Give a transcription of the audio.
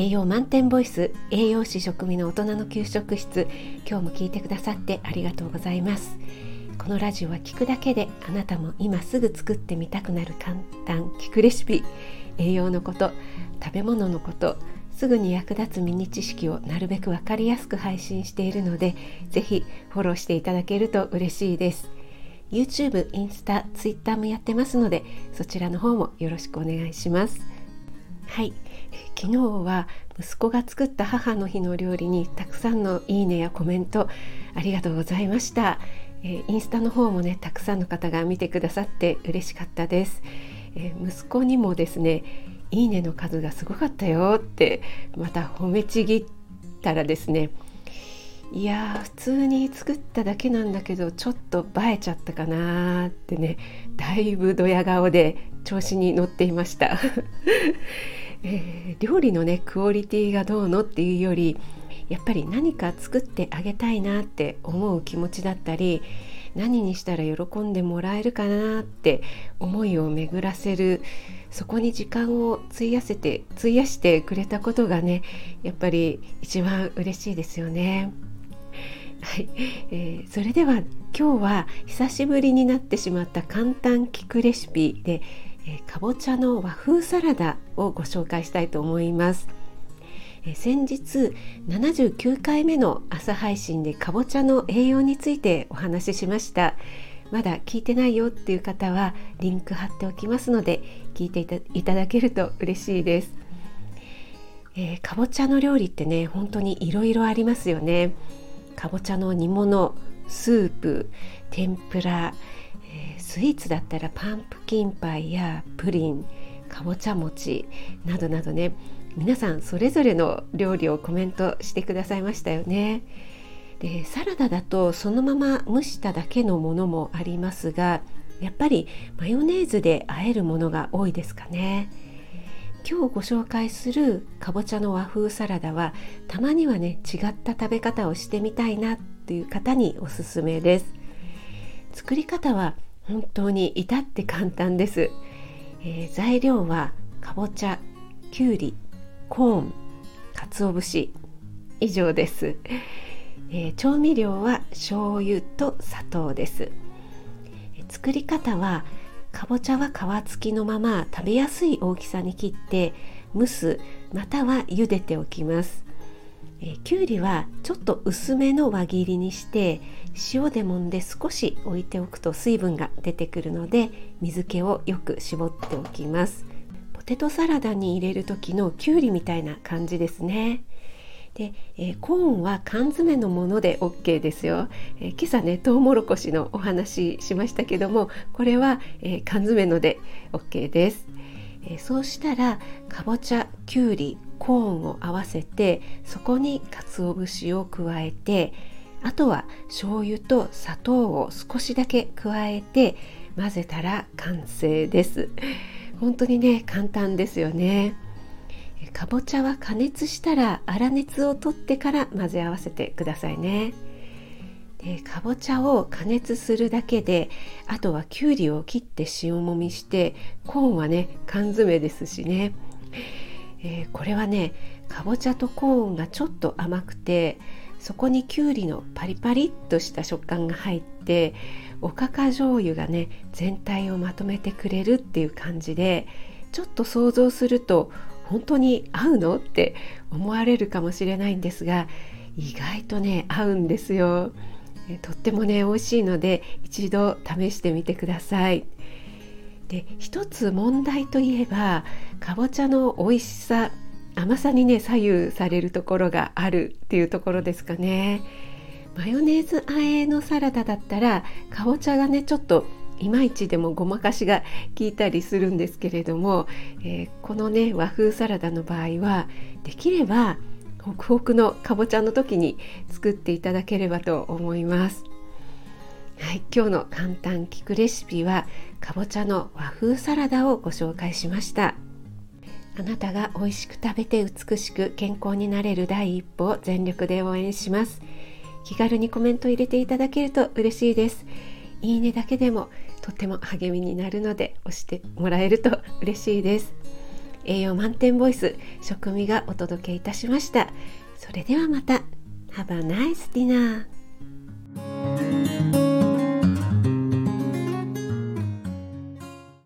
栄養満点ボイス栄養士食味の大人の給食室。今日も聞いてくださってありがとうございます。このラジオは聞くだけであなたも今すぐ作ってみたくなる簡単聞くレシピ栄養のこと食べ物のことすぐに役立つミニ知識をなるべく分かりやすく配信しているのでぜひフォローしていただけると嬉しいです。YouTube、インスタ、Twitter もやってますのでそちらの方もよろしくお願いします。はい。昨日は息子が作った母の日の料理にたくさんのいいねやコメントありがとうございました、え、インスタの方もねたくさんの方が見てくださって嬉しかったです、え、息子にもですねいいねの数がすごかったよってまた褒めちぎったらですねいや普通に作っただけなんだけどちょっと映えちゃったかなってねだいぶドヤ顔で調子に乗っていました。えー、料理のねクオリティがどうのっていうよりやっぱり何か作ってあげたいなって思う気持ちだったり何にしたら喜んでもらえるかなって思いを巡らせるそこに時間を費やせて費やしてくれたことがねやっぱり一番嬉しいですよね。はい、えー、それでは今日は久しぶりになってしまった簡単聞くレシピでえかぼちゃの和風サラダをご紹介したいと思います。え先日79回目の朝配信でかぼちゃの栄養についてお話ししました。まだ聞いてないよっていう方はリンク貼っておきますので聞いていただけると嬉しいです。えー、かぼちゃの料理ってね本当にいろいろありますよね。かぼちゃの煮物、スープ、天ぷらえ、スイーツだったらパンプキンパイやプリンかぼちゃ餅などなどね皆さんそれぞれの料理をコメントしてくださいましたよね。でサラダだとそのまま蒸しただけのものもありますがやっぱりマヨネーズで和えるものが多いですかね。今日ご紹介するかぼちゃの和風サラダはたまにはね違った食べ方をしてみたいなっていう方におすすめです。作り方は本当に至って簡単です、えー、材料はかぼちゃきゅうりコーン鰹節以上です、えー、調味料は醤油と砂糖です、えー、作り方はかぼちゃは皮付きのまま食べやすい大きさに切って蒸すまたは茹でておきます。えー、きゅうりはちょっと薄めの輪切りにして塩で揉んで少し置いておくと水分が出てくるので水気をよく絞っておきます。ポテトサラダに入れる時のきゅうりみたいな感じですね。で、えー、コーンは缶詰のもので OK ですよ、えー、今朝ねトウモロコシのお話しましたけどもこれは、えー、缶詰ので OK です、えそうしたらかぼちゃきゅうりコーンを合わせてそこに鰹節を加えてあとは醤油と砂糖を少しだけ加えて混ぜたら完成です。本当にね簡単ですよね。かぼちゃは加熱したら粗熱を取ってから混ぜ合わせてくださいね。でかぼちゃを加熱するだけであとはきゅうりを切って塩もみしてコーンはね缶詰ですしね。えー、これはねかぼちゃとコーンがちょっと甘くてそこにきゅうりのパリパリっとした食感が入っておかか醤油がね全体をまとめてくれるっていう感じでちょっと想像すると本当に合うのって思われるかもしれないんですが意外とね合うんですよ。とってもね美味しいので一度試してみてください。で一つ問題といえばかぼちゃの美味しさ甘さにね左右されるところがあるっていうところですかねマヨネーズあえのサラダだったらかぼちゃがねちょっといまいちでもごまかしが効いたりするんですけれども、えー、このね和風サラダの場合はできればホクホクのかぼちゃの時に作っていただければと思います。はい、今日の簡単聞くレシピはかぼちゃの和風サラダをご紹介しました。あなたが美味しく食べて美しく健康になれる第一歩を全力で応援します。気軽にコメント入れていただけると嬉しいです。いいねだけでもとっても励みになるので押してもらえると嬉しいです。栄養満点ボイス食味がお届けいたしました。それではまた。Have a nice dinner!